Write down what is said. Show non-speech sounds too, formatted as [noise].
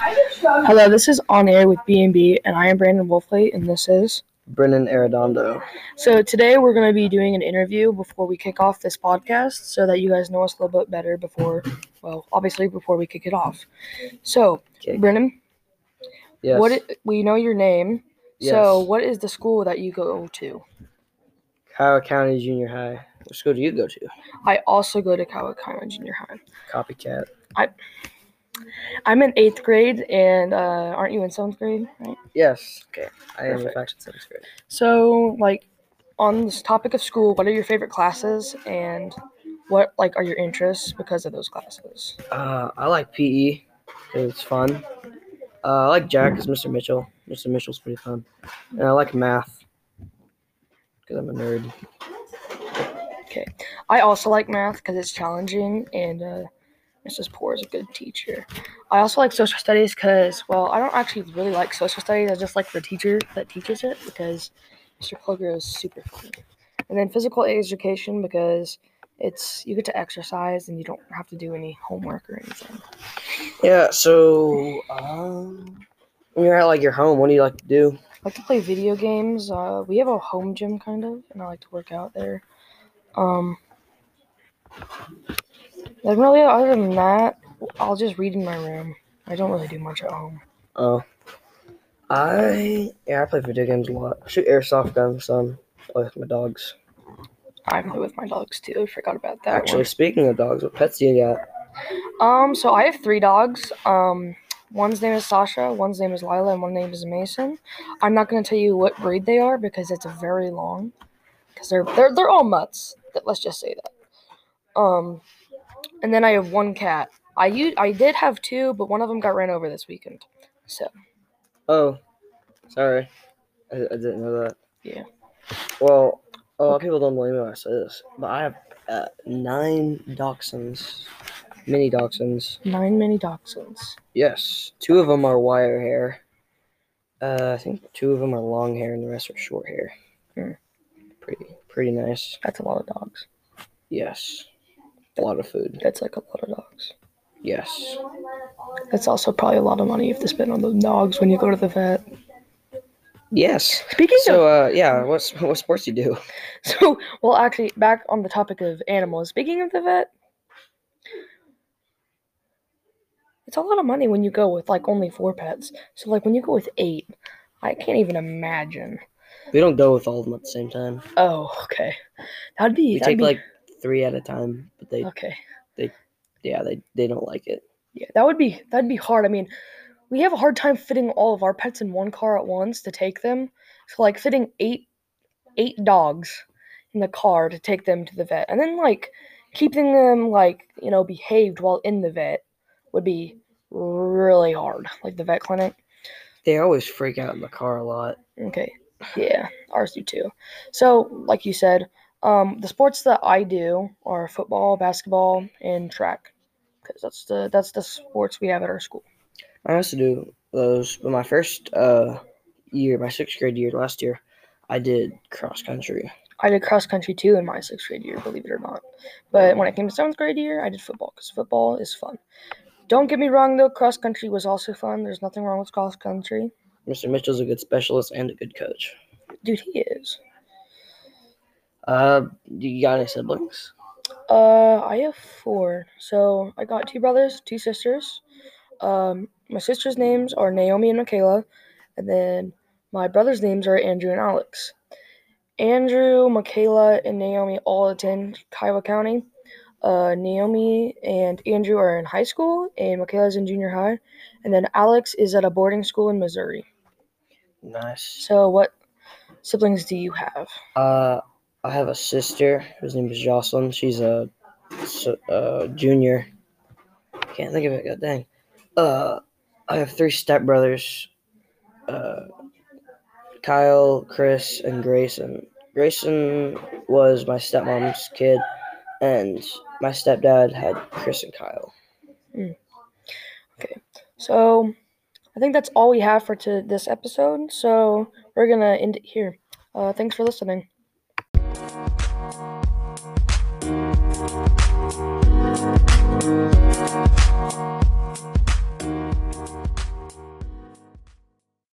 Hello, this is On Air with B&B, and I am Brandon Wolfley, and this is... Brennan Arredondo. So today we're going to be doing an interview before we kick off this podcast so that you guys know us a little bit better before, well, obviously before we kick it off. So, Okay. Brennan, Yes. what i- we know your name. yes. So, what is the school that you go to? Kiowa County Junior High. What school do you go to? I also go to Kiowa County Junior High. Copycat. I'm in eighth grade, and uh, aren't you in seventh grade? Right. Yes. Okay. I am in fact in seventh grade. So, like, on this topic of school, what are your favorite classes, and what like are your interests because of those classes? Uh, I like PE because it's fun. Uh, I like Jack because Mr. Mitchell. Mr. Mitchell's pretty fun. And I like math because I'm a nerd. Okay. I also like math because it's challenging, and uh, Mrs. Poor is a good teacher. I also like social studies because, well, I don't actually really like social studies. I just like the teacher that teaches it because Mr. Plugger is super fun. And then physical education because it's you get to exercise and you don't have to do any homework or anything. Yeah. So, um, when you're at like your home, what do you like to do? I like to play video games. Uh, we have a home gym kind of, and I like to work out there. Um, and really, other than that, I'll just read in my room. I don't really do much at home. Oh, I yeah, I play video games a lot. I shoot airsoft guns some. Play with my dogs. I play with my dogs too. I forgot about that. Actually, speaking of dogs, what pets do you got? um, so I have three dogs. Um, one's name is Sasha, one's name is Lila, and one name is Mason. I'm not gonna tell you what breed they are because it's very long. Because they're they're they're all mutts. Let's just say that. Um, and then I have one cat. I u- I did have two, but one of them got ran over this weekend. So Oh, sorry, I, I didn't know that. Yeah. Well, a lot of people don't believe me when I say this, but I have uh, nine dachshunds, mini dachshunds. nine mini dachshunds. Yes, two of them are wire hair. Uh, I think two of them are long hair, and the rest are short hair. Hmm. Pretty, pretty nice. That's a lot of dogs. Yes, a lot of food. That's like a lot of dogs. Yes. That's also probably a lot of money if to spend on the dogs when you go to the vet. Yes. Speaking of So, uh, yeah, what's what sports you do? [laughs] So, well, actually, back on the topic of animals. Speaking of the vet, it's a lot of money when you go with like only four pets. So, like when you go with eight, I can't even imagine. We don't go with all of them at the same time. Oh, okay, that'd be We that'd take be, like three at a time, but they okay. They yeah they they don't like it. Yeah, that would be that'd be hard. I mean, we have a hard time fitting all of our pets in one car at once to take them. So like fitting eight eight dogs in the car to take them to the vet, and then like keeping them like you know behaved while in the vet would be really hard. Like the vet clinic. They always freak out in the car a lot. Okay. Yeah, ours do too. So, like you said, um, the sports that I do are football, basketball, and track, because that's the that's the sports we have at our school. I used to do those, but my first uh year, my sixth grade year last year, I did cross country. I did cross country too in my sixth grade year, believe it or not. But when it came to seventh grade year, I did football because football is fun. Don't get me wrong though, cross country was also fun. There's nothing wrong with cross country. Mr. Mitchell's a good specialist and a good coach. Dude, he is. Uh, do you got any siblings? Uh, I have four. So I got two brothers, two sisters. Um, my sisters' names are Naomi and Michaela, and then my brothers' names are Andrew and Alex. Andrew, Michaela, and Naomi all attend Kiowa County. Uh, Naomi and Andrew are in high school, and Michaela's in junior high, and then Alex is at a boarding school in Missouri. Nice. So, what siblings do you have? Uh, I have a sister whose name is Jocelyn. She's a junior. Can't think of it. God dang. Uh, I have three stepbrothers. Uh, Kyle, Chris, and Grayson. Grayson was my stepmom's kid, and my stepdad had Chris and Kyle. Okay. So, I think that's all we have for to this episode. So, we're gonna end it here. Uh, thanks for listening.